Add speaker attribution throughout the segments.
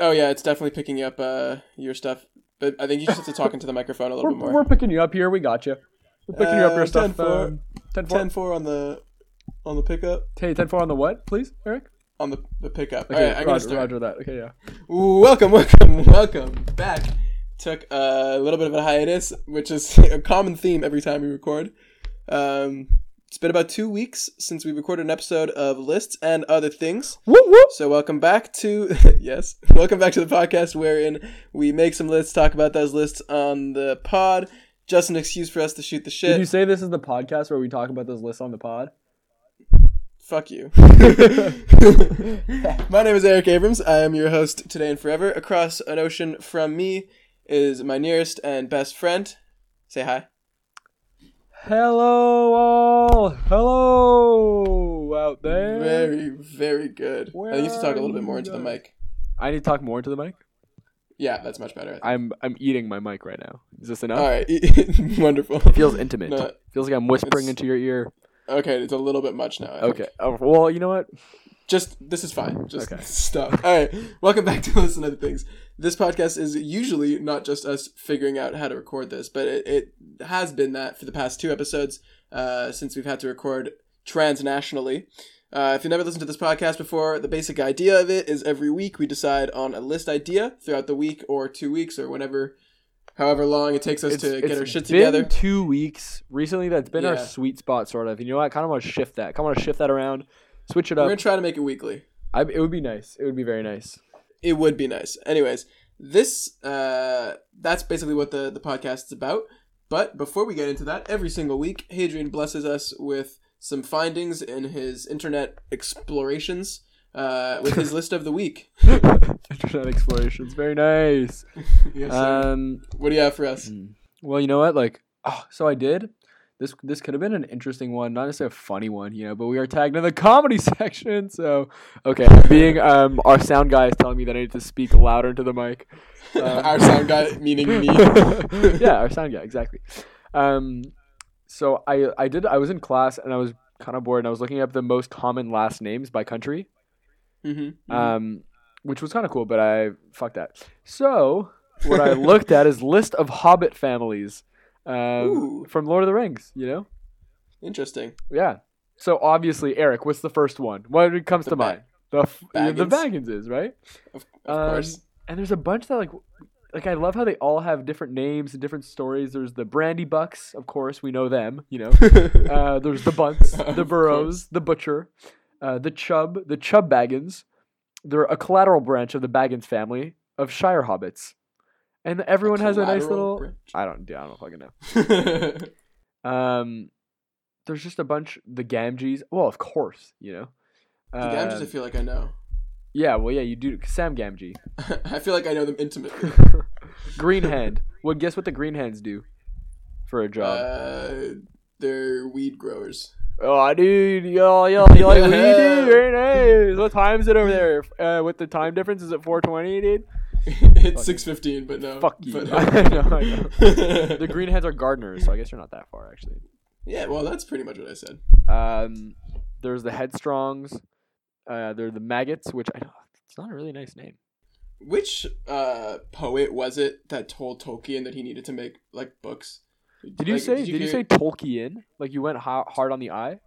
Speaker 1: Oh yeah, it's definitely picking up uh, your stuff. But I think you just have to talk into the microphone a little
Speaker 2: We're,
Speaker 1: bit more.
Speaker 2: we're picking you up here. We got you. We're picking you up
Speaker 1: Uh,
Speaker 2: your stuff.
Speaker 1: 10-4.
Speaker 2: Um, 10 4.
Speaker 1: 10-4 on the on the pickup.
Speaker 2: Hey, 10 4 on the what, please, Eric?
Speaker 1: On the, the pickup.
Speaker 2: Okay,
Speaker 1: All right, I'm gonna
Speaker 2: roger,
Speaker 1: start.
Speaker 2: roger that. Okay, yeah.
Speaker 1: Welcome, welcome, welcome back. Took a little bit of a hiatus, which is a common theme every time we record. Um, it's been about two weeks since we recorded an episode of lists and other things.
Speaker 2: Whoop, whoop.
Speaker 1: So welcome back to yes, welcome back to the podcast wherein we make some lists, talk about those lists on the pod. Just an excuse for us to shoot the shit.
Speaker 2: Did you say this is the podcast where we talk about those lists on the pod?
Speaker 1: Fuck you. My name is Eric Abrams. I am your host today and forever. Across an ocean from me is my nearest and best friend. Say hi.
Speaker 2: Hello, all. Hello, out there.
Speaker 1: Very, very good.
Speaker 2: Where
Speaker 1: I need to talk a little bit more into the mic.
Speaker 2: I need to talk more into the mic.
Speaker 1: Yeah, that's much better. I think.
Speaker 2: I'm I'm eating my mic right now. Is this enough?
Speaker 1: All right, wonderful.
Speaker 2: Feels intimate.
Speaker 1: No,
Speaker 2: Feels like I'm whispering into your ear.
Speaker 1: okay, it's a little bit much now. I.
Speaker 2: Okay. Oh, well, you know what?
Speaker 1: just this is fine. Just
Speaker 2: Okay.
Speaker 1: stop. All right, welcome back to Lists and Other Things. This podcast is usually not just us figuring out how to record this, but it, it has been that for the past two episodes uh, since we've had to record transnationally. Uh, if you've never listened to this podcast before, the basic idea of it is every week we decide on a list idea throughout the week or two weeks or whenever, however long it takes us to get our shit
Speaker 2: been
Speaker 1: together.
Speaker 2: two weeks recently. That's been our sweet spot, sort of. You know, what? I kind of want to shift that. I kind of want to shift that around, switch it up.
Speaker 1: We're gonna try to make it weekly.
Speaker 2: I, it would be nice. It would be very nice.
Speaker 1: It would be nice. Anyways, this uh that's basically what the the podcast is about. But before we get into that, every single week, Hadrian blesses us with some findings in his internet explorations uh, with his list of the week.
Speaker 2: Internet explorations, very nice.
Speaker 1: yes, sir.
Speaker 2: Um,
Speaker 1: what do you have for us?
Speaker 2: well, you know what? Like, oh, so I did. This this could have been an interesting one, not necessarily a funny one, you know. But we are tagged in the comedy section, so okay. Being um our sound guy is telling me that I need to speak louder into the mic. Um,
Speaker 1: Our sound guy, meaning me.
Speaker 2: yeah, our sound guy, exactly. Um, so I I did I was in class and I was kind of bored and I was looking up the most common last names by country,
Speaker 1: mm-hmm.
Speaker 2: um, which was kind of cool, but I fuck that. So what I looked at is list of Hobbit families, um, from Lord of the Rings. You know,
Speaker 1: Interesting.
Speaker 2: yeah. So obviously, Eric, what's the first one? What comes
Speaker 1: The
Speaker 2: to
Speaker 1: Ba-
Speaker 2: mind? The f- the
Speaker 1: Baggins.
Speaker 2: Bagginses, right?
Speaker 1: Of, of
Speaker 2: Um,
Speaker 1: course.
Speaker 2: And there's a bunch that like like I love how they all have different names and different stories. There's the Brandybucks, of course, we know them, you know. Uh, there's the Bunts, the Burrows, the Butcher, uh, the Chubb, the Chubb Baggins. They're a collateral branch of the Baggins family of Shire Hobbits. And everyone has a nice little I don't yeah, I don't fucking know. Um there's just a bunch the Gamgees. Well, of course, you know.
Speaker 1: the Gamgees, I
Speaker 2: Um,
Speaker 1: feel like I know.
Speaker 2: yeah, well yeah, you do Sam Gamgee.
Speaker 1: I feel like I know them intimately.
Speaker 2: Greenhand. Well, guess what the Green Hands do for a job?
Speaker 1: Uh, they're weed growers.
Speaker 2: oh, dude, yo, yo, you like weed, dude? Very nice. What time is it over there? Uh, with the time difference, is it 420, dude?
Speaker 1: it's six fifteen, but no.
Speaker 2: Fuck you.
Speaker 1: But,
Speaker 2: I know, I know. The Greenhands are gardeners, so I guess you're not that far, actually.
Speaker 1: yeah, well, that's pretty much what I said.
Speaker 2: Um, there's the Headstrongs. Uh, they're the Maggots, which I know it's not a really nice name.
Speaker 1: Which uh poet was it that told Tolkien that he needed to make like books?
Speaker 2: Did you
Speaker 1: Like,
Speaker 2: say? Did you,
Speaker 1: hear-
Speaker 2: say Tolkien? Like you went ha- hard on the eye?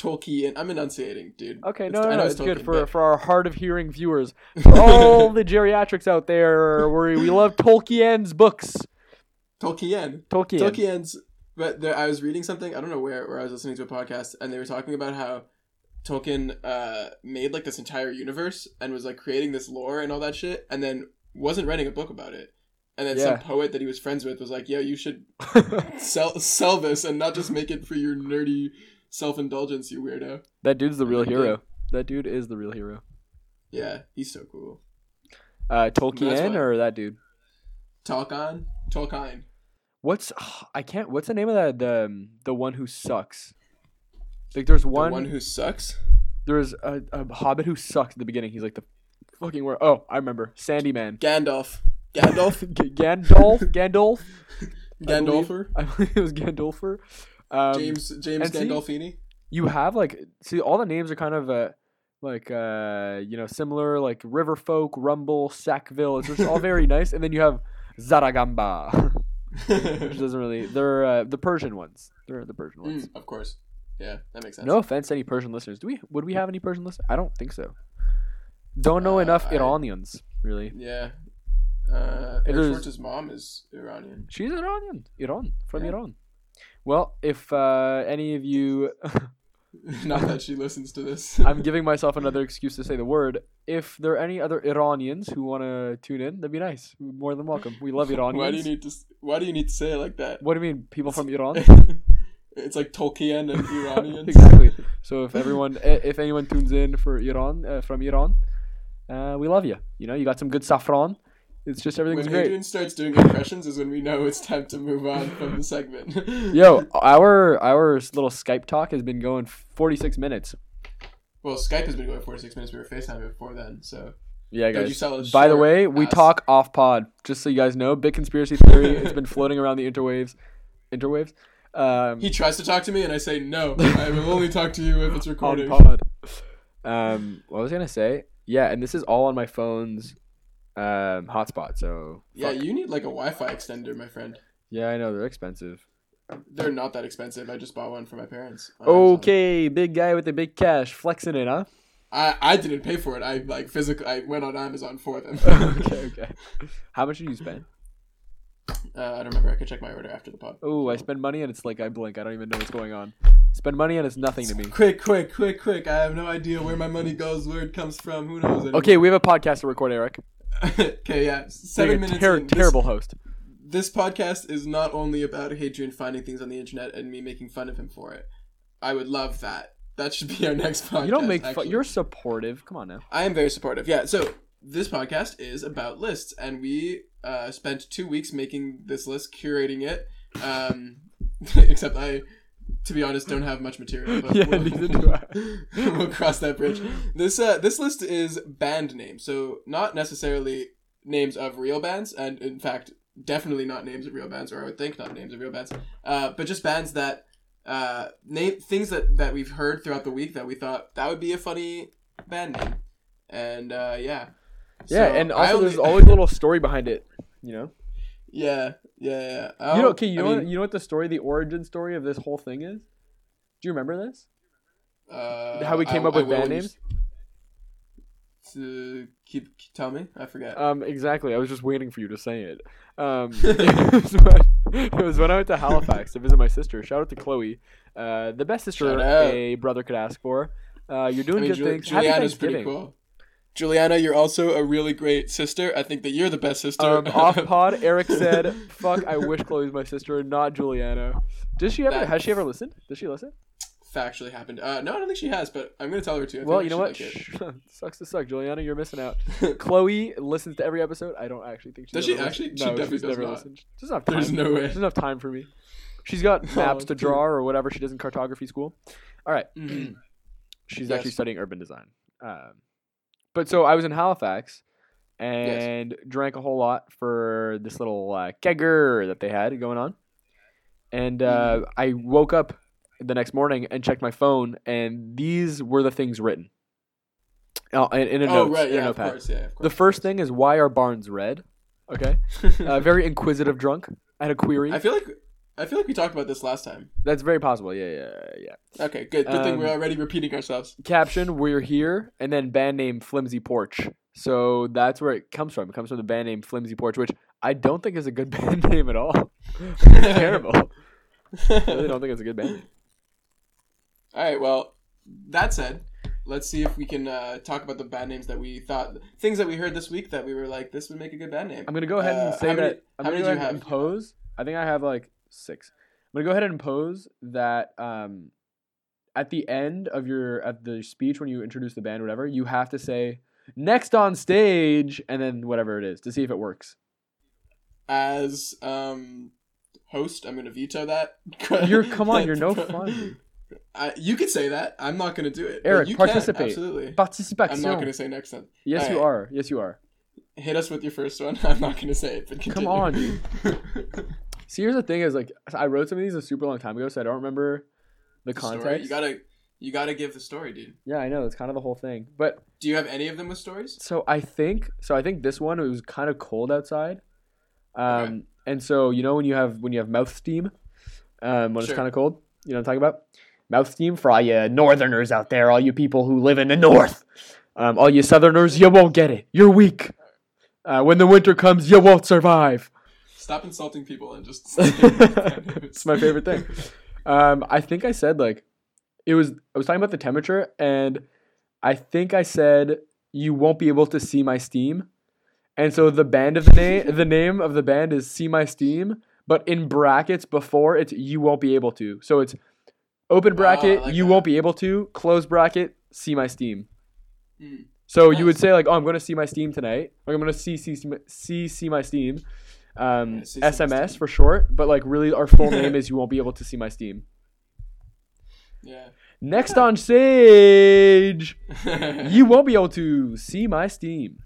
Speaker 1: Tolkien? I'm enunciating, dude.
Speaker 2: Okay,
Speaker 1: It's-
Speaker 2: no,
Speaker 1: I
Speaker 2: no, no
Speaker 1: it's
Speaker 2: it's good for
Speaker 1: but-
Speaker 2: for our hard of hearing viewers. For all the geriatrics out there, we we love Tolkien's books.
Speaker 1: Tolkien.
Speaker 2: Tolkien.
Speaker 1: Tolkien's. But there, I was reading something. I don't know where. Where I was listening to a podcast, and they were talking about how Tolkien uh made like this entire universe and was like creating this lore and all that shit, and then wasn't writing a book about it. And then some poet that he was friends with was like, "Yo, you should sell sell this and not just make it for your nerdy self indulgence, you weirdo."
Speaker 2: that dude's the real hero. That dude is the real hero.
Speaker 1: Yeah, he's so cool.
Speaker 2: Uh, Tolkien or that dude?
Speaker 1: Tolkien, Tolkien.
Speaker 2: What's I can't. What's the name of that? The um, the one who sucks. Like there's
Speaker 1: The
Speaker 2: one.
Speaker 1: one who sucks.
Speaker 2: There's a, a hobbit who sucks at the beginning. He's like the fucking word. Oh, I remember. Sandyman.
Speaker 1: Gandalf. Gandalf.
Speaker 2: G- Gandalf. Gandalf. I believe- I believe it was Gandalfer. Um,
Speaker 1: James James
Speaker 2: and see-
Speaker 1: Gandolfini.
Speaker 2: you have like see all the names are kind of uh like uh, you know, similar like Riverfolk, Rumble, Sackville. It's just all very nice. And then you have Zaragamba, which doesn't really. They're uh, the Persian ones. They're the Persian ones.
Speaker 1: Mm, of course. Yeah, that makes sense.
Speaker 2: No offense to any Persian listeners. Do we? Would we have any Persian listeners? I don't think so. Don't know
Speaker 1: Uh,
Speaker 2: enough
Speaker 1: I-
Speaker 2: Iranians, really.
Speaker 1: Yeah. Uh, Schwartz's mom is Iranian.
Speaker 2: She's Iranian. Iran. From
Speaker 1: Yeah.
Speaker 2: Iran. Well, if uh, any of you
Speaker 1: Not that she listens to this.
Speaker 2: I'm giving myself another excuse to say the word. If there are any other Iranians who want to tune in, that'd be nice. More than welcome. We love Iranians.
Speaker 1: Why do you need to? Why do you need to say it like that?
Speaker 2: what do you mean, people from Iran?
Speaker 1: it's like Tolkien and Iranians.
Speaker 2: exactly. So if everyone, if anyone tunes in for Iran, uh, from Iran, uh, we love you. You know, you got some good saffron. It's just everything's
Speaker 1: When
Speaker 2: great.
Speaker 1: Hadrian starts doing impressions is when we know it's time to move on from the segment.
Speaker 2: Yo, our our little Skype talk has been going 46 minutes.
Speaker 1: Well, Skype has been going 46 minutes. We were FaceTiming before then, so.
Speaker 2: Yeah, guys.
Speaker 1: you sell us
Speaker 2: By the way, we talk off pod, just so you guys know. Big conspiracy theory. it's been floating around the interwaves. Interwaves. Um,
Speaker 1: He tries to talk to me, and I say no. I will only talk to you if it's recorded.
Speaker 2: pod. Um, what was I gonna say? Yeah, and this is all on my phone's um hotspot. So
Speaker 1: Yeah,
Speaker 2: fuck.
Speaker 1: you need like a Wi-Fi extender, my friend.
Speaker 2: yeah, I know they're expensive.
Speaker 1: They're not that expensive. I just bought one for my parents. Amazon.
Speaker 2: Okay, big guy with the big cash flexing it, huh?
Speaker 1: I I didn't pay for it. I like physically. I went on Amazon for them.
Speaker 2: okay, okay. How much did you spend?
Speaker 1: Uh, I don't remember. I could check my order after the pod.
Speaker 2: Oh, I spend money and it's like I blink. I don't even know what's going on. Spend money and it's nothing to me.
Speaker 1: Quick, quick, quick, quick! I have no idea where my money goes, where it comes from. Who knows? anymore.
Speaker 2: Okay, we have a podcast to record, Eric.
Speaker 1: okay, yeah. Seven minutes.
Speaker 2: ter-
Speaker 1: in. This-
Speaker 2: terrible host.
Speaker 1: This, podcast is not only about Hadrian finding things on the internet and me making fun of him for it. I would love that. That should be our next podcast.
Speaker 2: You don't make fun. You're supportive. Come on now.
Speaker 1: I am very supportive. Yeah. So this podcast is about lists, and we uh, spent two weeks making this list, curating it. Um, except I, to be honest, don't have much material. But
Speaker 2: Yeah,
Speaker 1: we'll,
Speaker 2: neither do
Speaker 1: we'll cross that bridge. This uh, this list is band names, so not necessarily names of real bands, and in fact, definitely not names of real bands, or I would think not names of real bands, uh, but just bands that uh, name things that that we've heard throughout the week that we thought that would be a funny band name, and uh, yeah.
Speaker 2: Yeah,
Speaker 1: So
Speaker 2: and also
Speaker 1: only-
Speaker 2: there's always a little story behind it. You know.
Speaker 1: Yeah, yeah, yeah.
Speaker 2: You know. Okay. You
Speaker 1: I
Speaker 2: know. what,
Speaker 1: mean,
Speaker 2: you know what the story, the origin story of this whole thing is. Do you remember this?
Speaker 1: uh,
Speaker 2: How we came
Speaker 1: I-
Speaker 2: up
Speaker 1: I
Speaker 2: with band names?
Speaker 1: To keep tell me, I forget.
Speaker 2: Um, exactly. I was just waiting for you to say it. Um, it, was when, it was when I went to Halifax to visit my sister. Shout out to Chloe, uh, the best sister a brother could ask for. Uh, you're doing
Speaker 1: mean,
Speaker 2: good
Speaker 1: Ju-
Speaker 2: things. Happy
Speaker 1: Juliana's pretty cool. Juliana, you're also a really great sister. I think that you're the best sister.
Speaker 2: Um, off pod, Eric said, "Fuck, I wish Chloe's my sister, not Juliana." Does she ever?
Speaker 1: That-
Speaker 2: has she ever listened? Does she listen?
Speaker 1: Factually happened. Uh, no, I don't think she has, but I'm gonna tell her to. I
Speaker 2: well, you know what?
Speaker 1: like
Speaker 2: Sucks to suck, Juliana. You're missing out. Chloe listens to every episode. I don't actually think she
Speaker 1: Does she actually? She definitely does
Speaker 2: never
Speaker 1: not.
Speaker 2: listened. She doesn't have time.
Speaker 1: There's no
Speaker 2: She
Speaker 1: way.
Speaker 2: doesn't have time for me. She's got maps to draw or whatever she does in cartography school. All right.
Speaker 1: Mhm.
Speaker 2: She's
Speaker 1: Yes.
Speaker 2: actually studying urban design. Um, but so I was in Halifax and drank a whole lot for this little uh, kegger that they had going on. And uh,
Speaker 1: Mm-hmm.
Speaker 2: I woke up the next morning and checked my phone, and these were the things written. Oh, in, in a
Speaker 1: Oh
Speaker 2: notes,
Speaker 1: right,
Speaker 2: in a
Speaker 1: yeah, of
Speaker 2: notepad.
Speaker 1: course, yeah. Course,
Speaker 2: The first thing is why are barns red? Okay, uh, very inquisitive drunk. I had a query.
Speaker 1: I feel like I feel like we talked about this last time.
Speaker 2: That's very possible. Yeah, yeah, yeah.
Speaker 1: Okay, good. Good thing
Speaker 2: Um,
Speaker 1: we're already repeating ourselves.
Speaker 2: caption we're here and then band name flimsy porch so that's where it comes from it comes from the band name flimsy porch which i don't think is a good band name at all terrible i really don't think it's a good band name
Speaker 1: All right. Well, that said, let's see if we can uh, talk about the band names that we thought things that we heard this week that we were like, this would make a good band name.
Speaker 2: i'm gonna go ahead and
Speaker 1: Uh,
Speaker 2: say
Speaker 1: how many-
Speaker 2: that i'm
Speaker 1: how
Speaker 2: gonna
Speaker 1: many do you have?
Speaker 2: impose i think i have like six i'm gonna go ahead and impose that um at the end of your at the speech when you introduce the band or whatever you have to say next on stage and then whatever it is to see if it works
Speaker 1: As um, host, I'm gonna veto that.
Speaker 2: You're- come on, you're no fun.
Speaker 1: I, you could say that. I'm not gonna do it.
Speaker 2: Eric,
Speaker 1: you can,
Speaker 2: participate.
Speaker 1: absolutely.
Speaker 2: Participation.
Speaker 1: I'm not gonna say next time.
Speaker 2: Yes, you
Speaker 1: Alright.
Speaker 2: are. Yes, you are.
Speaker 1: Hit us with your first one. I'm not gonna say it, but continue.
Speaker 2: on, dude. See, here's the thing: is like I wrote some of these a super long time ago, so I don't remember the
Speaker 1: The story.
Speaker 2: context.
Speaker 1: You gotta You got to give the story, dude.
Speaker 2: Yeah, I know. It's kind of the whole thing. But
Speaker 1: Do you have any of them with stories?
Speaker 2: so I think so I think this one it was kind of cold outside. Um
Speaker 1: Okay.
Speaker 2: and so you know when you have when you have mouth steam um when
Speaker 1: Sure.
Speaker 2: it's kind of cold, you know what I'm talking about? Mouth steam for all you northerners out there, all you people who live in the north. Um all you southerners, you won't get it. You're weak. Uh, when the winter comes, you won't survive.
Speaker 1: Stop insulting people and just.
Speaker 2: it's my favorite thing. Um, I think I said like it was. I was talking about the temperature, and I think I said you won't be able to see my steam, and so the band of the name, the name of the band is "See My Steam," but in brackets before it's "you won't be able to." So it's open bracket,
Speaker 1: Oh, like
Speaker 2: you
Speaker 1: that.
Speaker 2: won't be able to, close bracket, see my steam.
Speaker 1: Mm.
Speaker 2: So you would say like, "Oh, I'm going to see my Steam tonight." Like I'm going to see see see see see my Steam. Um,
Speaker 1: Yeah, see- see my
Speaker 2: SMS for short, but like really, our full name is "You won't be able to see my Steam."
Speaker 1: Yeah.
Speaker 2: Next on stage, you won't be able to see my Steam.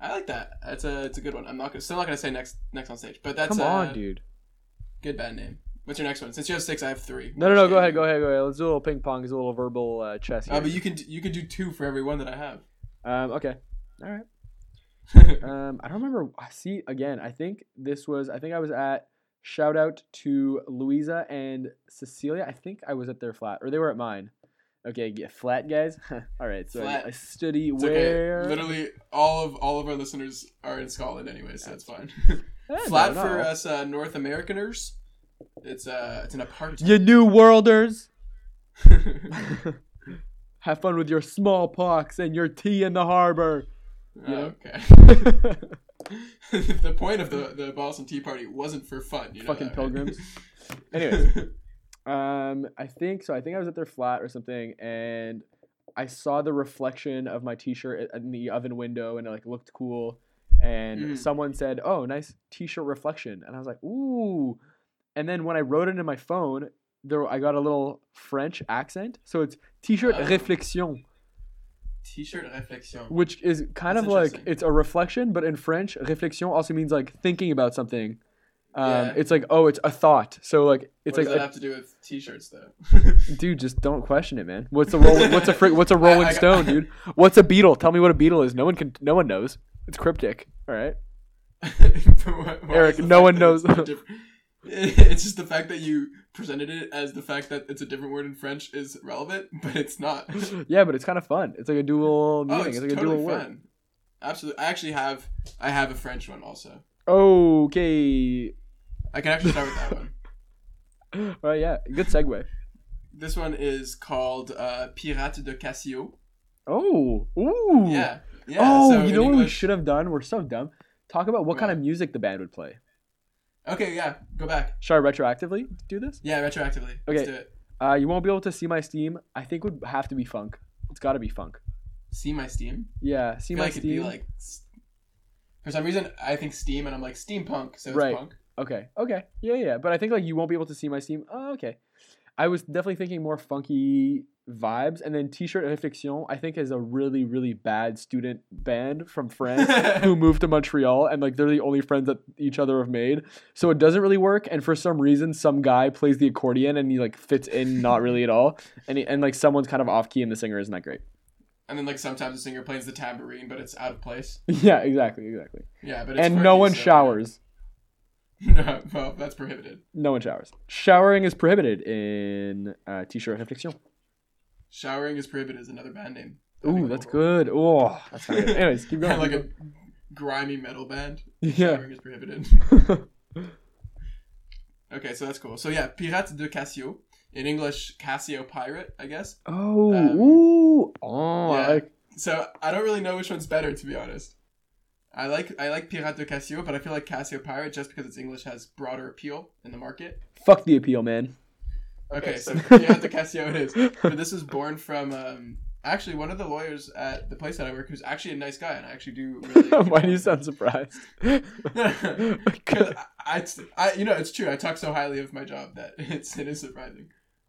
Speaker 1: I like that. That's a it's a good one. I'm not gonna, still not gonna say next next on stage, but that's
Speaker 2: Come
Speaker 1: a
Speaker 2: on, dude.
Speaker 1: good bad name. What's your next one? Since you have six, I have three.
Speaker 2: No, no, no. Go ahead, go ahead, go ahead. Let's do a little ping pong. It's a little verbal uh, chess here.
Speaker 1: Uh, but you can you can do two for every one that I have.
Speaker 2: Um, okay. All right. Um, I don't remember. I See, again, I think this was. I think I was at. Shout out to Louisa and Cecilia. I think I was at their flat, or they were at mine. Okay, get flat, guys. all right. So I-
Speaker 1: Flat.
Speaker 2: I study
Speaker 1: It's
Speaker 2: where.
Speaker 1: okay. Literally, all of all of our listeners are in Scotland anyway, so that's fine.
Speaker 2: Eh,
Speaker 1: Flat for us uh, North Americaners. It's uh it's an apartment.
Speaker 2: You new worlders. Have fun with your smallpox and your tea in the harbor.
Speaker 1: Oh, okay. the point of the the Boston Tea Party wasn't for fun. You know
Speaker 2: Fucking
Speaker 1: that, right?
Speaker 2: pilgrims. Anyways. Um, I think so. I think I was at their flat or something, and I saw the reflection of my T-shirt in the oven window, and it like looked cool. And
Speaker 1: Mm.
Speaker 2: someone said, "Oh, nice T-shirt reflection," and I was like, "Ooh." And then when I wrote it in my phone, there I got a little French accent, so it's T-shirt
Speaker 1: Oh.
Speaker 2: réflexion,
Speaker 1: T-shirt réflexion.
Speaker 2: which is kind
Speaker 1: That's
Speaker 2: of like it's a reflection, but in French, réflexion also means like thinking about something. Um,
Speaker 1: Yeah.
Speaker 2: It's like oh, it's a thought. So like it's
Speaker 1: what
Speaker 2: like
Speaker 1: does that
Speaker 2: a
Speaker 1: have to do with T-shirts though?
Speaker 2: Dude, just don't question it, man. What's a rolling? What's a fri- What's a Rolling
Speaker 1: I- I-
Speaker 2: Stone, dude? What's a beetle? Tell me what a beetle is. No one can. No one knows. It's cryptic. All right.
Speaker 1: Why
Speaker 2: Eric, no one knows.
Speaker 1: it's a diff- It's just the fact that you presented it as the fact that it's a different word in French is relevant, but it's not.
Speaker 2: Yeah, but it's kind of fun. It's like a dual meaning.
Speaker 1: Oh,
Speaker 2: it's,
Speaker 1: it's
Speaker 2: like a
Speaker 1: totally
Speaker 2: dual word.
Speaker 1: fun. Absolutely. I actually have I have a French one also.
Speaker 2: Okay.
Speaker 1: I can actually start with that one.
Speaker 2: All right. Yeah. Good segue.
Speaker 1: This one is called uh, Pirate de Casio.
Speaker 2: Oh. Ooh.
Speaker 1: Yeah. Yeah.
Speaker 2: oh,
Speaker 1: so
Speaker 2: you know what we should have done? We're so dumb. Talk about what kind of music the band would play.
Speaker 1: Okay, yeah. Go back.
Speaker 2: Should I retroactively do this?
Speaker 1: Yeah, retroactively. Let's
Speaker 2: Okay.
Speaker 1: do it.
Speaker 2: Uh, you won't be able to see my Steam. I think would have to be funk. It's got to be funk.
Speaker 1: See my Steam.
Speaker 2: Yeah. See my
Speaker 1: like
Speaker 2: Steam.
Speaker 1: like for some reason I think Steam and I'm like steampunk, so it's
Speaker 2: Right.
Speaker 1: punk.
Speaker 2: Okay. Okay. Yeah, yeah. But I think like you won't be able to see my Steam. Oh, okay. I was definitely thinking more funky vibes, and then T-shirt Réflexion I think is a really really bad student band from France who moved to Montreal, and like they're the only friends that each other have made. So it doesn't really work. And for some reason, some guy plays the accordion and he like fits in not really at all, and he, and like someone's kind of off key and the singer isn't that great.
Speaker 1: And then like sometimes the singer plays the tambourine, but it's out of place.
Speaker 2: yeah, exactly, exactly.
Speaker 1: Yeah, but it's
Speaker 2: And no one
Speaker 1: so-
Speaker 2: showers.
Speaker 1: no, well, that's prohibited.
Speaker 2: No one showers. Showering is prohibited in uh, T-shirt Réflexion.
Speaker 1: Showering is prohibited is another band name. That'd
Speaker 2: Ooh, that's good. Oh, that's good. Anyways, keep going.
Speaker 1: like a grimy metal band.
Speaker 2: yeah.
Speaker 1: Showering is prohibited. okay, so that's cool. So yeah, Pirate de Casio. In English, Casio Pirate, I guess.
Speaker 2: oh,
Speaker 1: Um,
Speaker 2: ooh, oh,
Speaker 1: yeah.
Speaker 2: I
Speaker 1: So I don't really know which one's better, to be honest. I like I like Pirate de Casio, but I feel like Casio Pirate just because its English has broader appeal in the market.
Speaker 2: fuck the appeal, man.
Speaker 1: Okay, so Pirate de Casio it is. But this is born from um, actually one of the lawyers at the place that I work, who's actually a nice guy, and I actually do really.
Speaker 2: Why do you sound surprised?
Speaker 1: Because I, I, I, you know, it's true. I talk so highly of my job that it's it is surprising.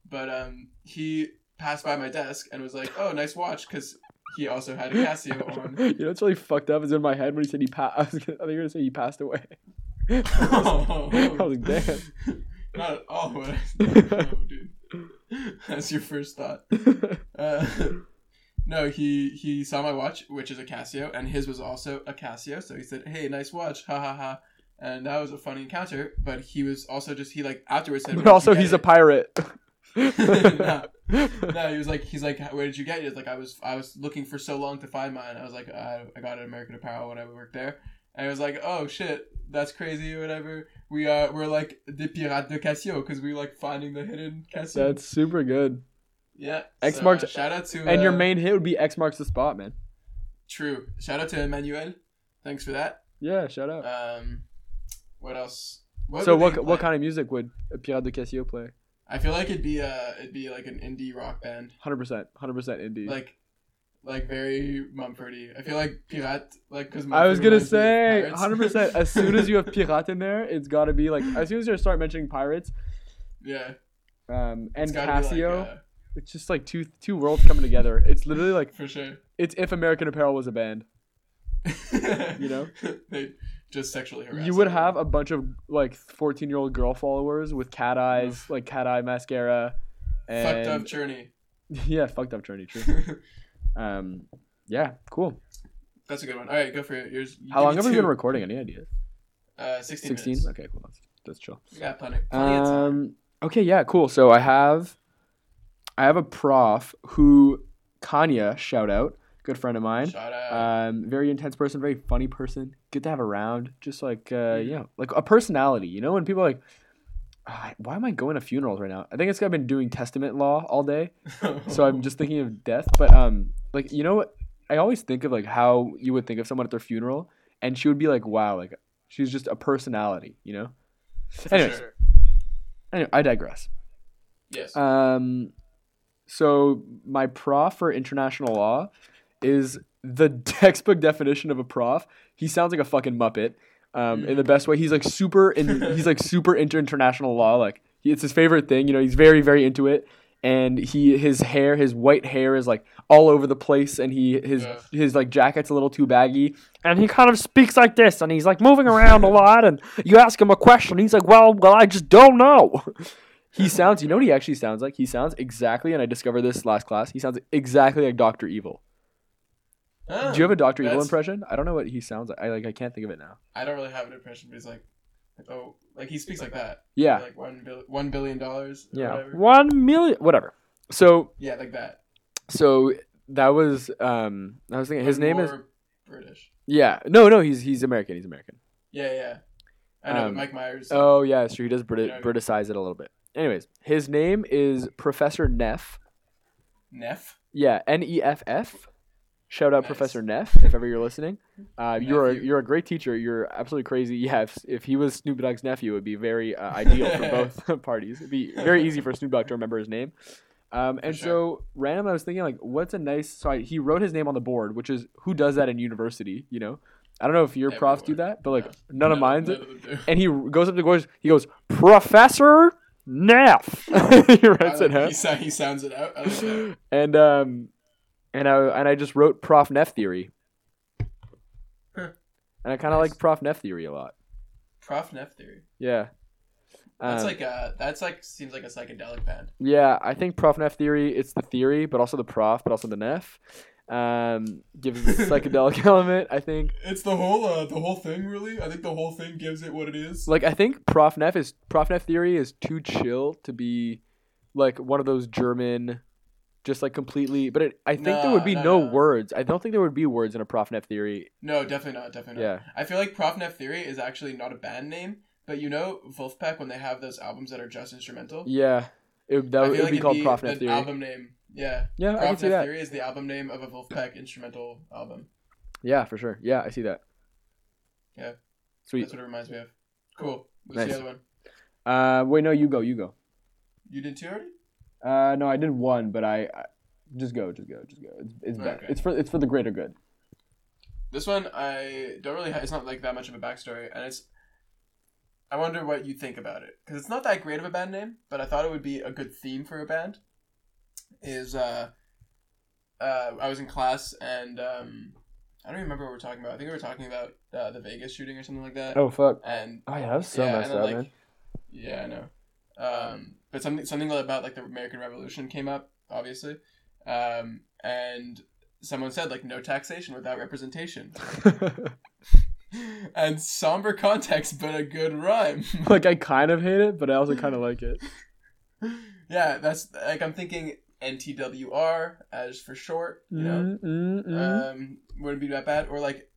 Speaker 1: But um, he passed by my desk and was like, "Oh, nice watch," because he also had a Casio on.
Speaker 2: you know what's really fucked up is in my head when he said he passed. I was gonna, I think gonna say he passed away. I was like, damn.
Speaker 1: Not at all what I no, dude. That's your first thought. Uh, no, he he saw my watch, which is a Casio, and his was also a Casio. So he said, "Hey, nice watch, ha ha ha," and that was a funny encounter. But he was also just he like afterwards said,
Speaker 2: but also, he's a pirate.
Speaker 1: no, no, he was like, he's like, where did you get it? He's like, I was, I was looking for so long to find mine. I was like, I, I got it at American Apparel when I worked there, and I was like, oh shit, that's crazy or whatever. We are, we're like des pirates de Casio because we like finding the hidden Casio.
Speaker 2: That's super good.
Speaker 1: yeah.
Speaker 2: X
Speaker 1: so,
Speaker 2: marks-
Speaker 1: uh, shout out to
Speaker 2: And your
Speaker 1: uh,
Speaker 2: main hit would be X marks the spot, man.
Speaker 1: True. Shout out to Emmanuel. Thanks for that.
Speaker 2: Yeah, shout out.
Speaker 1: Um, what else?
Speaker 2: so what what kind of music would a Pirate de Casio play?
Speaker 1: I feel like it'd be uh, it'd be like an indie rock band.
Speaker 2: Hundred percent, hundred percent indie.
Speaker 1: like like very Mumfordy. I feel like pirate like because
Speaker 2: I was gonna say, hundred percent. As soon as you have pirate in there, it's got to be like as soon as you start mentioning pirates,
Speaker 1: yeah,
Speaker 2: um, and
Speaker 1: gotta
Speaker 2: Casio,
Speaker 1: like, uh,
Speaker 2: it's just like two two worlds coming together. It's literally like
Speaker 1: for sure.
Speaker 2: it's if American Apparel was a band. You know?
Speaker 1: they just sexually harass.
Speaker 2: You would have a bunch of like fourteen year old girl followers with cat eyes, like cat eye mascara, and
Speaker 1: fucked up journey.
Speaker 2: yeah, fucked up journey. True. Um, yeah, cool.
Speaker 1: That's a good one. All right, go for it. Yours. you
Speaker 2: How long have we been recording? Any idea?
Speaker 1: Uh, sixteen.
Speaker 2: Sixteen.
Speaker 1: minutes.
Speaker 2: Okay, cool. That's, that's chill.
Speaker 1: We got plenty. plenty of time.
Speaker 2: Um. Okay. Yeah. Cool. So I have, I have a prof who, Kanya, shout out, good friend of mine.
Speaker 1: Shout out.
Speaker 2: Um, very intense person, very funny person, good to have around. Just like uh, you know, like a personality. You know, when people are like, "Ah, why am I going to funerals right now? I think it's 'cause I've been doing testament law all day, so I'm just thinking of death. But um, like you know what? I always think of like how you would think of someone at their funeral, and she would be like, wow, like she's just a personality. You know.
Speaker 1: For
Speaker 2: anyways.
Speaker 1: sure.
Speaker 2: Anyway, I digress.
Speaker 1: Yes.
Speaker 2: Um, so my prof for international law is the textbook definition of a prof. He sounds like a fucking muppet. Um, in the best way. He's like super. In, he's like super into international law. Like he, it's his favorite thing. You know, he's very very into it. And he his hair, his white hair is like all over the place, and he his
Speaker 1: Yeah.
Speaker 2: his like jacket's a little too baggy, and he kind of speaks like this, and he's like moving around a lot, and you ask him a question, he's like, well, well, I just don't know. He sounds, you know what he actually sounds like? He sounds exactly, and I discovered this last class. He sounds exactly like Doctor Evil.
Speaker 1: Ah,
Speaker 2: Do you have a Doctor Evil impression? I don't know what he sounds like. I like, I can't think of it now.
Speaker 1: I don't really have an impression, but he's like, oh, like he speaks like that.
Speaker 2: Yeah,
Speaker 1: Like one bill, one billion dollars. or
Speaker 2: yeah,
Speaker 1: Whatever.
Speaker 2: one million, whatever. So,
Speaker 1: Yeah, like that.
Speaker 2: so that was, um, I was thinking his
Speaker 1: But
Speaker 2: name is,
Speaker 1: British.
Speaker 2: yeah, no, no, he's he's American. He's American.
Speaker 1: Yeah, yeah. I know
Speaker 2: Um,
Speaker 1: Mike Myers.
Speaker 2: Oh yeah, sure. He does Brit-
Speaker 1: Yeah.
Speaker 2: Briticize it a little bit. Anyways, his name is Professor Neff.
Speaker 1: Neff.
Speaker 2: Yeah, N E F F. Shout out
Speaker 1: Nice.
Speaker 2: Professor Neff if ever you're listening. Uh, you're a, you're a great teacher. You're absolutely crazy. Yeah, if, if he was Snoop Dogg's nephew, it would be very uh, ideal for both parties. It'd be very easy for Snoop Dogg to remember his name. Um, and
Speaker 1: sure.
Speaker 2: so random, I was thinking like, what's a nice? So I, he wrote his name on the board, which is who does that in university? You know, I don't know if your profs do that, but like none of mine.
Speaker 1: Of.
Speaker 2: And he goes up to goes. He goes, Professor Neff. he writes
Speaker 1: like-
Speaker 2: it out
Speaker 1: He, he sounds it out. I like that.
Speaker 2: and um and I and I just wrote Prof Neff theory.
Speaker 1: Huh.
Speaker 2: And I kind of
Speaker 1: Nice.
Speaker 2: like Prof Neff theory a lot.
Speaker 1: Prof Neff theory.
Speaker 2: Yeah.
Speaker 1: That's
Speaker 2: Um,
Speaker 1: like a that's like seems like a psychedelic band.
Speaker 2: yeah, I think Prof Neff theory. It's the theory, but also the prof, but also the Neff. Um, gives it a psychedelic element. I think.
Speaker 1: It's the whole uh the whole thing really. I think the whole thing gives it what it is.
Speaker 2: Like I think Prof Neff is Prof Neff theory is too chill to be like one of those German. Just like completely, but it, I think there would be
Speaker 1: nah,
Speaker 2: no
Speaker 1: nah.
Speaker 2: words. I don't think there would be words in a Prof Neff theory.
Speaker 1: No, definitely not. Definitely not.
Speaker 2: Yeah.
Speaker 1: I feel like Prof Neff Theory is actually not a band name, but you know Vulfpeck when they have those albums that are just instrumental.
Speaker 2: Yeah, it, that would it would be called Prof
Speaker 1: the
Speaker 2: theory.
Speaker 1: album name. Yeah.
Speaker 2: Yeah, I can see that.
Speaker 1: Theory is the album name of a Vulfpeck instrumental album.
Speaker 2: Yeah, for sure. Yeah, I see that.
Speaker 1: Yeah.
Speaker 2: Sweet.
Speaker 1: That's what it reminds me of. Cool. What's
Speaker 2: Nice.
Speaker 1: the other one?
Speaker 2: Uh, wait, no, you go, you go.
Speaker 1: You did two already?
Speaker 2: Uh, no, I did one, but I, I just go, just go, just go. It's it's better.
Speaker 1: Okay.
Speaker 2: It's for it's for the greater good.
Speaker 1: This one I don't really. Ha- it's not like that much of a backstory, and it's. I wonder what you think about it because it's not that great of a band name, but I thought it would be a good theme for a band. Is uh, uh, I was in class and um, I don't even remember what we are talking about. I think we were talking about uh, the Vegas shooting or something like that.
Speaker 2: Oh fuck.
Speaker 1: And
Speaker 2: Oh yeah, that was so
Speaker 1: Yeah,
Speaker 2: messed up,
Speaker 1: like,
Speaker 2: man.
Speaker 1: yeah, I know. Um, but something something about like the American Revolution came up, obviously, um, and someone said like no taxation without representation, and somber context, but a good rhyme.
Speaker 2: like I kind of hate it, but I also kind of like it.
Speaker 1: yeah, that's like I'm thinking NTWR as for short, you know,
Speaker 2: Mm, mm, mm.
Speaker 1: um, wouldn't be that bad, or like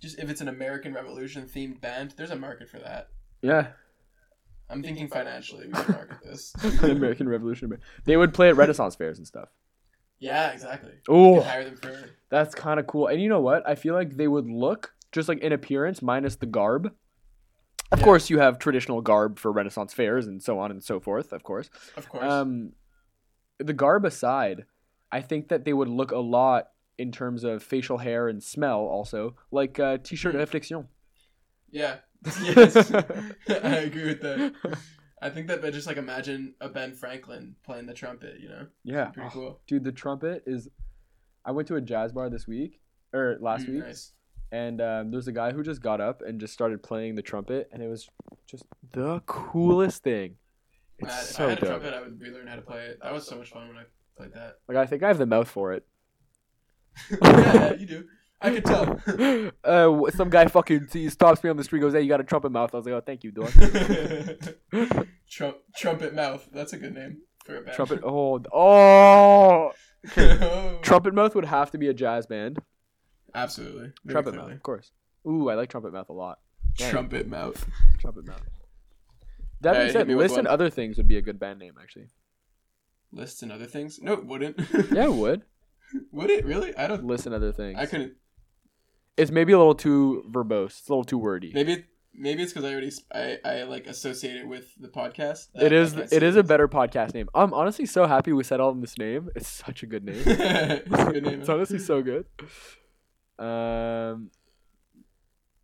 Speaker 1: just if it's an American Revolution themed band, there's a market for that.
Speaker 2: yeah,
Speaker 1: I'm thinking financially we can market this.
Speaker 2: the American Revolution. They would play at Renaissance fairs and stuff.
Speaker 1: Yeah, exactly.
Speaker 2: Oh,
Speaker 1: hire them for
Speaker 2: that's kind of cool. And you know what? I feel like they would look just like in appearance, minus the garb. Of
Speaker 1: Yeah.
Speaker 2: course, you have traditional garb for Renaissance fairs and so on and so forth. Of course.
Speaker 1: of course.
Speaker 2: Um, the garb aside, I think that they would look a lot in terms of facial hair and smell, also like uh, T-shirt réflexion.
Speaker 1: yeah. Yes. I agree with that. I think that I just like imagine a Ben Franklin playing the trumpet, you know?
Speaker 2: Yeah,
Speaker 1: Pretty
Speaker 2: Oh,
Speaker 1: cool.
Speaker 2: dude. The trumpet is. I went to a jazz bar this week or last
Speaker 1: Mm,
Speaker 2: week,
Speaker 1: Nice.
Speaker 2: and um, there's a guy who just got up and just started playing the trumpet, and it was just the coolest thing. It's
Speaker 1: if
Speaker 2: so
Speaker 1: I had a
Speaker 2: dope.
Speaker 1: trumpet, I would relearn how to play it. That was so much fun when I played that.
Speaker 2: Like I think I have the mouth for it.
Speaker 1: yeah, yeah, you do. I could tell.
Speaker 2: uh, some guy fucking stops me on the street, goes, "Hey, you got a trumpet mouth?" I was like, "Oh, thank you, dog."
Speaker 1: Trump, trumpet mouth. That's a good name for a band.
Speaker 2: trumpet. Oh, oh.
Speaker 1: Oh.
Speaker 2: Trumpet mouth would have to be a jazz band.
Speaker 1: Absolutely. Very
Speaker 2: Trumpet
Speaker 1: clearly.
Speaker 2: mouth, of course. Ooh, I like trumpet mouth a lot. Dang.
Speaker 1: Trumpet mouth.
Speaker 2: Trumpet mouth. That being said, listen,
Speaker 1: one.
Speaker 2: other things would be a good band name actually.
Speaker 1: Lists and other things. No, it wouldn't.
Speaker 2: Yeah, it would.
Speaker 1: Would it really? I don't.
Speaker 2: Listen, other things.
Speaker 1: I couldn't.
Speaker 2: It's maybe a little too verbose. It's a little too wordy.
Speaker 1: Maybe. Maybe it's because I already I, I like associate it with the podcast.
Speaker 2: It is. It is a better podcast name. I'm honestly so happy we settled on this name. It's such a good name.
Speaker 1: it's a good name.
Speaker 2: it's honestly so good. Um.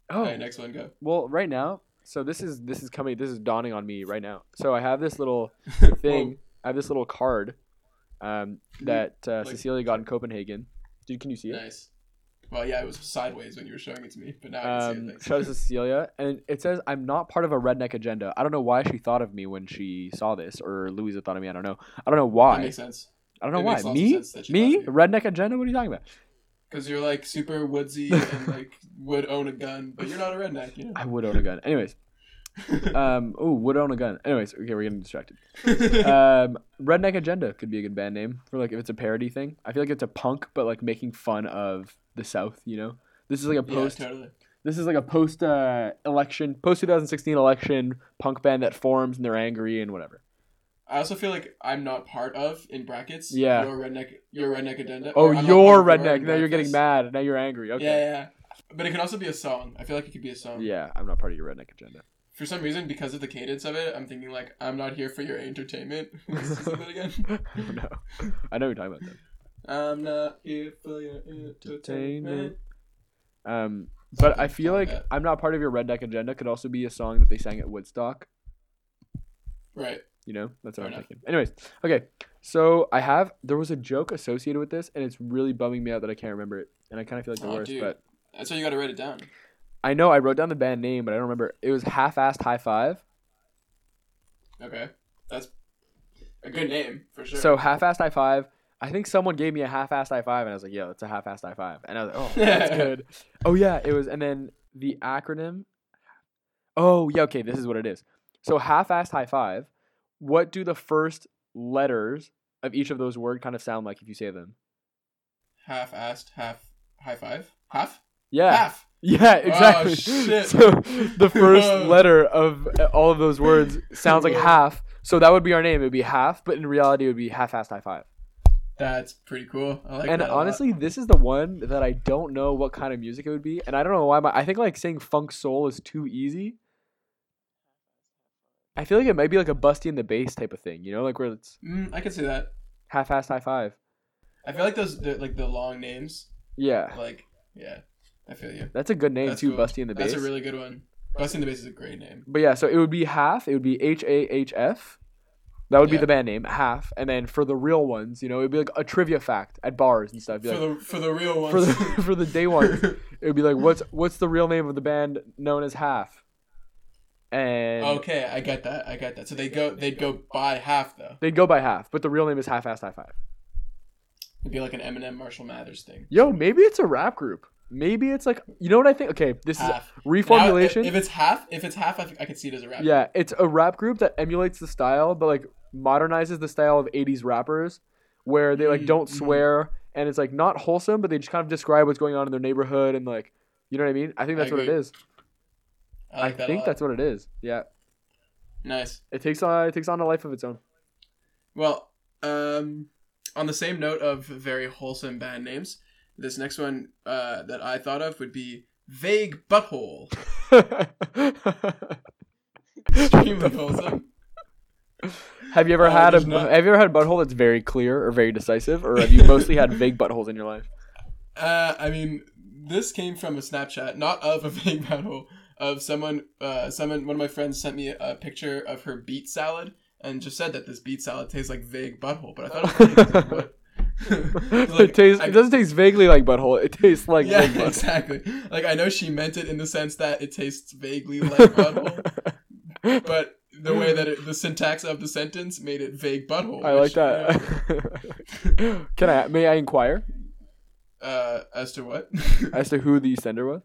Speaker 2: Oh,
Speaker 1: All right, next one, go.
Speaker 2: well, right now. So this is this is coming. This is dawning on me right now. So I have this little thing. I have this little card, um, that uh,
Speaker 1: Like-
Speaker 2: Cecilia got in Copenhagen. Dude, can you see it?
Speaker 1: Nice. Well, yeah, it was sideways when you were showing it to me, but now I can see it.
Speaker 2: Um,
Speaker 1: Thanks.
Speaker 2: shout out to Cecilia, and it says I'm not part of a redneck agenda. I don't know why she thought of me when she saw this, or Louisa thought of me. I don't know. I don't know why.
Speaker 1: That makes sense.
Speaker 2: I don't know
Speaker 1: it
Speaker 2: why.
Speaker 1: makes lots of
Speaker 2: Me?
Speaker 1: sense that she
Speaker 2: Me?
Speaker 1: thought of you.
Speaker 2: Redneck agenda? What are you talking about?
Speaker 1: Because you're like super woodsy and like would own a gun, but you're not a redneck, you know.
Speaker 2: I would own a gun. Anyways, um, oh, would own a gun. Anyways, okay, we're getting distracted. Um, redneck agenda could be a good band name for like if it's a parody thing. I feel like it's a punk, but like making fun of the South. You know, this is like a
Speaker 1: yeah,
Speaker 2: post.
Speaker 1: totally.
Speaker 2: This is like a post uh, election, post 2016 election punk band that forms and they're angry and whatever.
Speaker 1: I also feel like I'm not part of in brackets.
Speaker 2: Yeah.
Speaker 1: Your redneck, your redneck agenda.
Speaker 2: Oh,
Speaker 1: or
Speaker 2: you're redneck. Now you're getting mad. Now you're angry. Okay.
Speaker 1: Yeah, yeah. But it can also be a song. I feel like it could be a song.
Speaker 2: Yeah, I'm not part of your redneck agenda.
Speaker 1: For some reason, because of the cadence of it, I'm thinking like I'm not here for your entertainment. That again?
Speaker 2: I know. I know you're talking about though.
Speaker 1: I'm not here for your entertainment.
Speaker 2: Um, but I feel
Speaker 1: like.
Speaker 2: I'm not part of your redneck agenda could also be a song that they sang at Woodstock.
Speaker 1: Right.
Speaker 2: You know, that's what
Speaker 1: Fair
Speaker 2: I'm
Speaker 1: enough.
Speaker 2: thinking. Anyways, okay. So I have there was a joke associated with this, and it's really bumming me out that I can't remember it, and I kind of feel like the
Speaker 1: Oh,
Speaker 2: worst.
Speaker 1: dude.
Speaker 2: But
Speaker 1: That's why you got to write it down.
Speaker 2: I know I wrote down the band name, but I don't remember. It was half-assed high five.
Speaker 1: Okay. That's a good name for sure.
Speaker 2: So half-assed high five. I think someone gave me a half-assed high five, and I was like, "Yo, it's a half-assed high five. And I was like, "Oh, that's good." Oh yeah, it was. And then the acronym. Oh yeah, okay. This is what it is. So half-assed high five. What do the first letters of each of those words kind of sound like if you say them?
Speaker 1: half-assed, half high five, half,
Speaker 2: Yeah.
Speaker 1: half.
Speaker 2: Yeah, exactly.
Speaker 1: shit.
Speaker 2: So the first letter of uh, all of those words sounds like half. So that would be our name. It would be half, but in reality, it would be half-assed high five.
Speaker 1: That's pretty cool. I like
Speaker 2: and honestly, this is the one that I don't know what kind of music it would be, and I don't know why. My, I think like saying funk soul is too easy. I feel like it might be like a Busty and the Bass type of thing, you know, like where it's
Speaker 1: mm, I can see that.
Speaker 2: half-assed high five.
Speaker 1: I feel like those the, like the long names.
Speaker 2: Yeah,
Speaker 1: Like yeah, I feel you.
Speaker 2: that's a good name
Speaker 1: That's
Speaker 2: too,
Speaker 1: cool.
Speaker 2: Busty and the Bass.
Speaker 1: That's a really good one. Busty and the Bass is a great name.
Speaker 2: But yeah, so it would be half. It would be H A H F. That would be the band name, half. And then for the real ones, you know, it'd be like a trivia fact at bars and stuff.
Speaker 1: For
Speaker 2: like,
Speaker 1: the for the real ones.
Speaker 2: for the for the day ones, it would be like, what's what's the real name of the band known as Half? and
Speaker 1: Okay, I get that. I get that. So they go they'd go by half though.
Speaker 2: they'd go by half, but the real name is Half Assed High Five.
Speaker 1: It'd be like an Eminem Marshall Mathers thing.
Speaker 2: Yo, maybe it's a rap group. Maybe it's like you know what I think. Okay, this
Speaker 1: Half.
Speaker 2: is reformulation.
Speaker 1: Now, if, if it's half, if it's half, I, I could see it as a rap.
Speaker 2: yeah, it's a rap group that emulates the style, but like modernizes the style of '80s rappers, where they like don't
Speaker 1: mhm.
Speaker 2: swear and it's like not wholesome, but they just kind of describe what's going on in their neighborhood and like, you know what I mean? I think
Speaker 1: I
Speaker 2: that's what it is.
Speaker 1: agree.
Speaker 2: is.
Speaker 1: I, that
Speaker 2: think that's what it is. Yeah,
Speaker 1: nice.
Speaker 2: it takes on it takes on a life of its own.
Speaker 1: Well, um, on the same note of very wholesome band names, this next one uh, that I thought of would be Vague Butthole. Extremely wholesome.
Speaker 2: have you ever
Speaker 1: Uh,
Speaker 2: had a
Speaker 1: not-
Speaker 2: Have you ever had a butthole that's very clear or very decisive, or have you mostly had vague buttholes in your life?
Speaker 1: Uh, I mean, this came from a Snapchat, not of a vague butthole, of someone. Uh, someone. One of my friends sent me a picture of her beet salad and just said that this beet salad tastes like vague butthole. But I thought it was like, what? Like,
Speaker 2: it tastes.
Speaker 1: I-
Speaker 2: it doesn't taste vaguely like butthole. It tastes like
Speaker 1: yeah, exactly. Like I know she meant it in the sense that it tastes vaguely like butthole, but the way that it, the syntax of the sentence made it vague butthole.
Speaker 2: I like that.
Speaker 1: you know,
Speaker 2: Can I? May I inquire
Speaker 1: uh, as to what?
Speaker 2: as to who the sender was?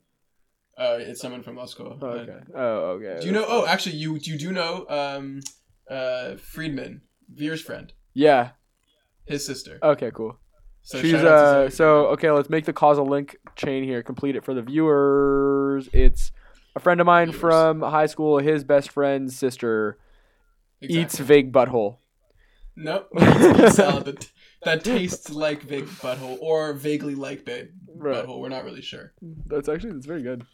Speaker 1: uh, it's someone from law school.
Speaker 2: Oh, okay. Oh, okay.
Speaker 1: Do you know? Oh, actually, you you do know um, uh, Friedman, Veer's friend,
Speaker 2: Yeah.
Speaker 1: His sister.
Speaker 2: Okay. Cool.
Speaker 1: So
Speaker 2: She's
Speaker 1: shout out to
Speaker 2: uh. So okay, let's make the causal link chain here. Complete it for the viewers. It's a friend of mine
Speaker 1: Viewers.
Speaker 2: from high school. His best friend's sister
Speaker 1: Friedman.
Speaker 2: eats
Speaker 1: Exactly.
Speaker 2: vague butthole.
Speaker 1: Nope. Salad that, that tastes like vague butthole or vaguely like vague
Speaker 2: Right.
Speaker 1: butthole. We're not really sure.
Speaker 2: That's actually that's very good.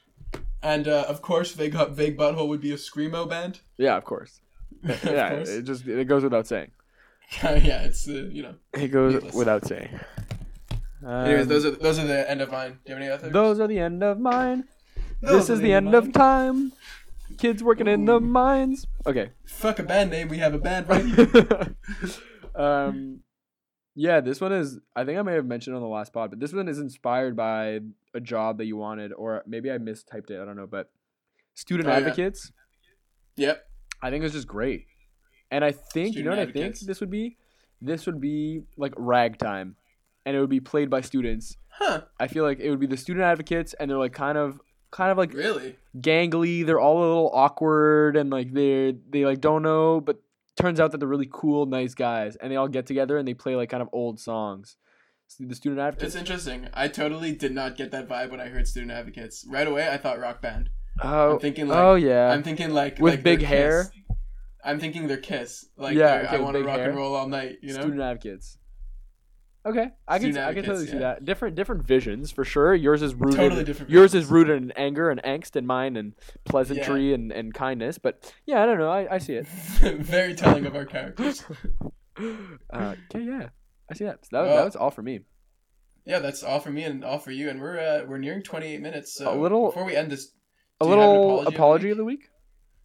Speaker 1: And uh, of course, vague vague butthole would be a screamo band.
Speaker 2: Yeah, of course.
Speaker 1: Of
Speaker 2: yeah,
Speaker 1: course.
Speaker 2: it just it goes without saying.
Speaker 1: yeah, it's uh, you know.
Speaker 2: It goes
Speaker 1: Needless.
Speaker 2: without saying.
Speaker 1: Anyways,
Speaker 2: Um,
Speaker 1: those are those are the end of mine. Do you have any other?
Speaker 2: those are the end of mine.
Speaker 1: Those
Speaker 2: this is
Speaker 1: the end of
Speaker 2: of time. Kids working in the mines. Okay.
Speaker 1: Fuck a band name. We have a band right here.
Speaker 2: um, yeah, this one is. I think I may have mentioned on the last pod, but this one is inspired by a job that you wanted, or maybe I mistyped it. I don't know, but student
Speaker 1: Oh, yeah.
Speaker 2: advocates.
Speaker 1: yep.
Speaker 2: I think it's just great, and I think you know
Speaker 1: Student
Speaker 2: what I think this would be. This would be like ragtime, and it would be played by students.
Speaker 1: Huh.
Speaker 2: I feel like it would be the student advocates, and they're like kind of, kind of like
Speaker 1: Really?
Speaker 2: gangly. They're all a little awkward and like they're they like don't know, but turns out that they're really cool, nice guys, and they all get together and they play like kind of old songs. So the student advocates.
Speaker 1: It's interesting. I totally did not get that vibe when I heard student advocates. Right away, I thought rock band.
Speaker 2: oh,
Speaker 1: I'm thinking like
Speaker 2: oh yeah.
Speaker 1: I'm thinking like
Speaker 2: With
Speaker 1: like
Speaker 2: big hair?
Speaker 1: I'm thinking their kiss. Like
Speaker 2: Yeah, okay,
Speaker 1: I want to rock
Speaker 2: hair.
Speaker 1: and roll all night. You know.
Speaker 2: student advocates. Okay, I can
Speaker 1: Student
Speaker 2: I can totally
Speaker 1: advocates,
Speaker 2: see that. Different different visions for sure. Yours is rooted.
Speaker 1: Totally different
Speaker 2: Yours is rooted in anger and angst, and mine and pleasantry and, and kindness. But yeah, I don't know. I, I see it.
Speaker 1: Very telling of our characters.
Speaker 2: uh, okay, yeah, I see that. So that,
Speaker 1: Well,
Speaker 2: that was all for me.
Speaker 1: Yeah, that's all for me and all for you. And we're uh, we're nearing 28 minutes. So
Speaker 2: A little-
Speaker 1: before we end this,
Speaker 2: A
Speaker 1: do you have an
Speaker 2: little
Speaker 1: apology
Speaker 2: apology,
Speaker 1: of the
Speaker 2: of the week.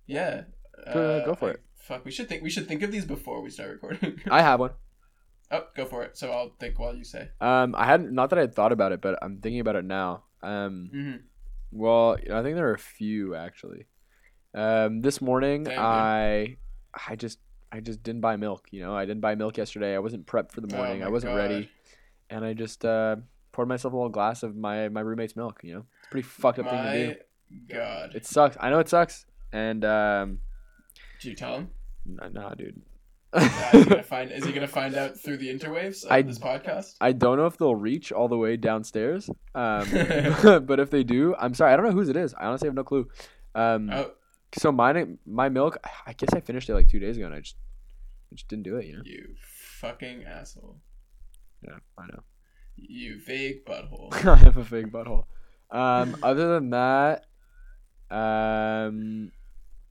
Speaker 1: yeah,
Speaker 2: Go- go for
Speaker 1: I-
Speaker 2: it.
Speaker 1: Fuck, we should think we should think of these before we start recording.
Speaker 2: I have one.
Speaker 1: oh, go for it. So I'll think while you say.
Speaker 2: Um, I hadn't not that I had thought about it, but I'm thinking about it now. Um,
Speaker 1: hmm
Speaker 2: well, I think there are a few actually. Um, this morning
Speaker 1: Damn.
Speaker 2: I, I just I just didn't buy milk. You know, I didn't buy milk yesterday. I wasn't prepped for the morning.
Speaker 1: Oh
Speaker 2: I wasn't
Speaker 1: God.
Speaker 2: ready, and I just uh, poured myself a little glass of my my roommate's milk. You know, it's a pretty fucked up thing to do.
Speaker 1: My God,
Speaker 2: It sucks. I know it sucks, and um,
Speaker 1: did you tell him?
Speaker 2: n- nah, dude.
Speaker 1: Uh, is he gonna find? Is he gonna find out through the interwaves of
Speaker 2: I-
Speaker 1: this podcast?
Speaker 2: I don't know if they'll reach all the way downstairs. Um, but if they do, I'm sorry. I don't know whose it is. I honestly have no clue. Um,
Speaker 1: Oh,
Speaker 2: so mine, my milk. I guess I finished it like two days ago, and I just, I just didn't do it. You know.
Speaker 1: you fucking asshole!
Speaker 2: Yeah, I know.
Speaker 1: You vague butthole.
Speaker 2: I have a fake butthole. Um, other than that, um,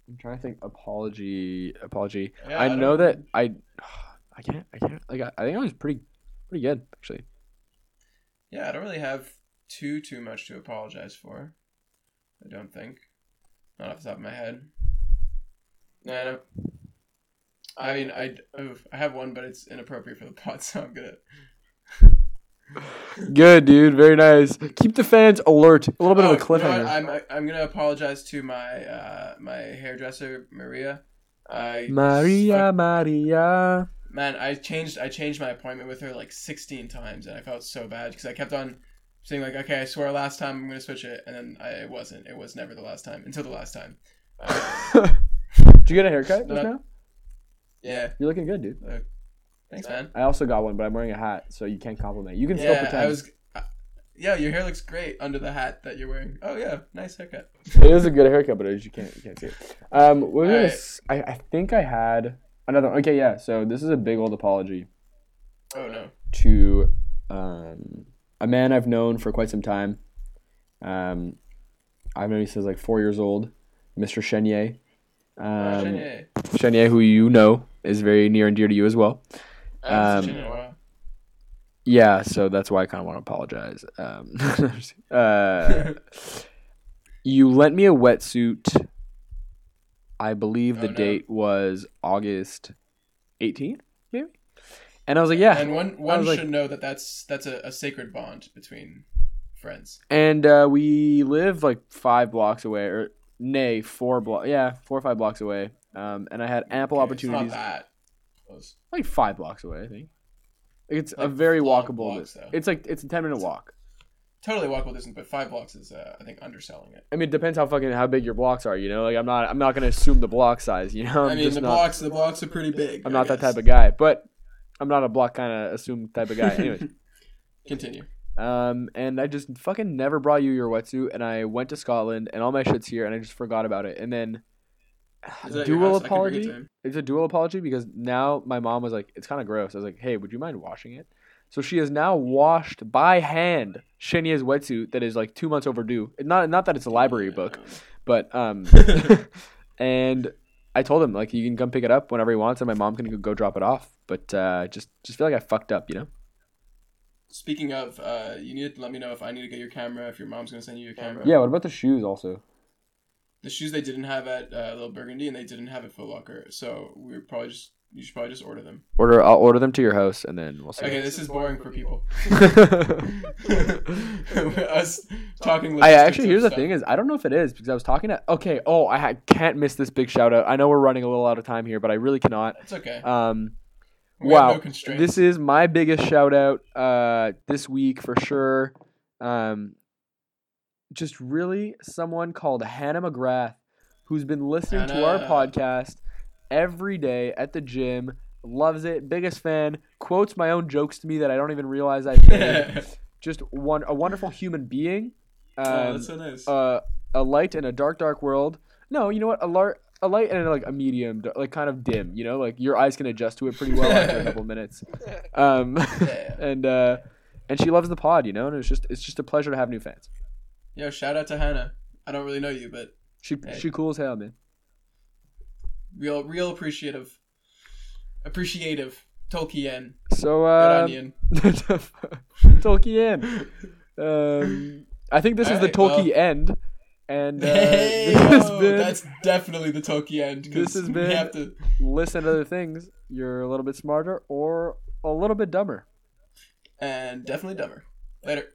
Speaker 2: I'm trying to think. Apology, apology.
Speaker 1: Yeah,
Speaker 2: I
Speaker 1: don't
Speaker 2: know that I, I can't, I can't. Like, I, I think I was pretty, pretty good actually.
Speaker 1: Yeah, I don't really have too too much to apologize for. I don't think. Not off the top of my head. No, I. I mean, I I have one, but it's inappropriate for the pod, so I'm gonna.
Speaker 2: Good, dude. Very nice. Keep the fans alert. A little bit
Speaker 1: Oh,
Speaker 2: of a
Speaker 1: you know
Speaker 2: cliffhanger.
Speaker 1: I'm I'm gonna apologize to my uh, my hairdresser Maria. I
Speaker 2: Maria, Maria.
Speaker 1: man, I changed I changed my appointment with her like 16 times, and I felt so bad because I kept on saying like, okay, I swear last time I'm gonna switch it, and then I it wasn't. It was never the last time until the last time. Uh,
Speaker 2: Did you get a haircut just now?
Speaker 1: yeah,
Speaker 2: You're looking good, dude.
Speaker 1: Thanks, man.
Speaker 2: I also got one, but I'm wearing a hat, so you can't compliment. You can still
Speaker 1: Yeah,
Speaker 2: pretend.
Speaker 1: I was. Uh, yeah, your hair looks great under the hat that you're wearing. Oh yeah, nice haircut.
Speaker 2: it is a good haircut, but you can't you can't see it. Um, I, gonna
Speaker 1: Alright.
Speaker 2: s- I I think I had another. Okay, yeah. So this is a big old apology
Speaker 1: Oh no.
Speaker 2: to um, a man I've known for quite some time. Um, I've known him since like four years old, Mr. Chenier. Um,
Speaker 1: Chenier.
Speaker 2: Chenier, who you know is very near and dear to you as well. Um,
Speaker 1: seen Chenier in a while.
Speaker 2: Yeah, so that's why I kind of want to apologize. Um, uh, you lent me a wetsuit. I believe the
Speaker 1: Oh, no.
Speaker 2: date was August 18th, maybe. And I was like, yeah.
Speaker 1: And one one
Speaker 2: was like-
Speaker 1: should know that that's that's a, a sacred bond between friends.
Speaker 2: And uh, we lived like five blocks away, or nay, four blocks. Yeah, four or five blocks away. Um, and I had ample
Speaker 1: Okay, it's
Speaker 2: opportunities,
Speaker 1: not that
Speaker 2: like five blocks away, I think. It's a very walkable.
Speaker 1: blocks, though.
Speaker 2: it's like it's a ten minute
Speaker 1: It's
Speaker 2: walk.
Speaker 1: Totally walkable distance, but five blocks is uh, I think underselling it.
Speaker 2: I mean, it depends how fucking how big your blocks are. You know, like I'm not I'm not gonna assume the block size. You know, I'm
Speaker 1: I mean, the
Speaker 2: not.
Speaker 1: blocks the blocks are pretty big.
Speaker 2: I'm
Speaker 1: I
Speaker 2: not that type of guy, but I'm not a block kind of assume type of guy. Anyways,
Speaker 1: Continue.
Speaker 2: um, and I just fucking never brought you your wetsuit, and I went to Scotland, and all my shit's here, and I just forgot about it, and then.
Speaker 1: Is that
Speaker 2: Dual
Speaker 1: house? I can bring it
Speaker 2: apology. It's a dual apology because now my mom was like, "It's kind of gross." I was like, "Hey, would you mind washing it?" So she has now washed by hand Chenier's wetsuit that is like two months overdue. Not not that it's a library book, but um, and I told him like you can come pick it up whenever he wants, and my mom can go drop it off. But uh, just just feel like I fucked up, you know.
Speaker 1: Speaking of, uh, you need to let me know if I need to get your camera. If your mom's gonna send you your camera.
Speaker 2: Yeah. What about the shoes also?
Speaker 1: The shoes they didn't have at uh, Little Burgundy, and they didn't have at Foot Locker, so we are probably just you should probably just order them.
Speaker 2: Order. I'll order them to your house, and then we'll see.
Speaker 1: Okay, this is boring for people.
Speaker 2: I
Speaker 1: Us talking. logistics
Speaker 2: actually here's the thing is I don't know if it is because I was talking to okay oh I ha- can't miss this big shout out I know we're running a little out of time here but I really cannot
Speaker 1: It's okay.
Speaker 2: um
Speaker 1: We
Speaker 2: wow
Speaker 1: no
Speaker 2: this is my biggest shout out uh this week for sure um just really someone called Hannah McGrath who's been listening to our podcast every day at the gym loves it biggest fan quotes my own jokes to me that I don't even realize I made just one a wonderful human being um,
Speaker 1: oh, that's so nice.
Speaker 2: uh, a light in a dark, dark world. No, you know what? A lar- a light and like a medium, like kind of dim. You know, like your eyes can adjust to it pretty well after a couple minutes. Um, and uh, and she loves the pod. You know, and it's just it's just a pleasure to have new fans.
Speaker 1: Yo, shout out to Hannah. I don't really know you, but
Speaker 2: She
Speaker 1: Hey.
Speaker 2: she cool as hell, man.
Speaker 1: real, real appreciative, appreciative. Tolkien,
Speaker 2: So uh,
Speaker 1: onion.
Speaker 2: Tolkien. Um, I think this is the
Speaker 1: Alright, well-
Speaker 2: Tolkien end. And uh,
Speaker 1: Hey,
Speaker 2: this
Speaker 1: yo,
Speaker 2: been
Speaker 1: that's definitely the Tolkien end.
Speaker 2: This has been-
Speaker 1: have to.
Speaker 2: Lists and Other Things. You're a little bit smarter or a little bit dumber.
Speaker 1: and definitely dumber. Later.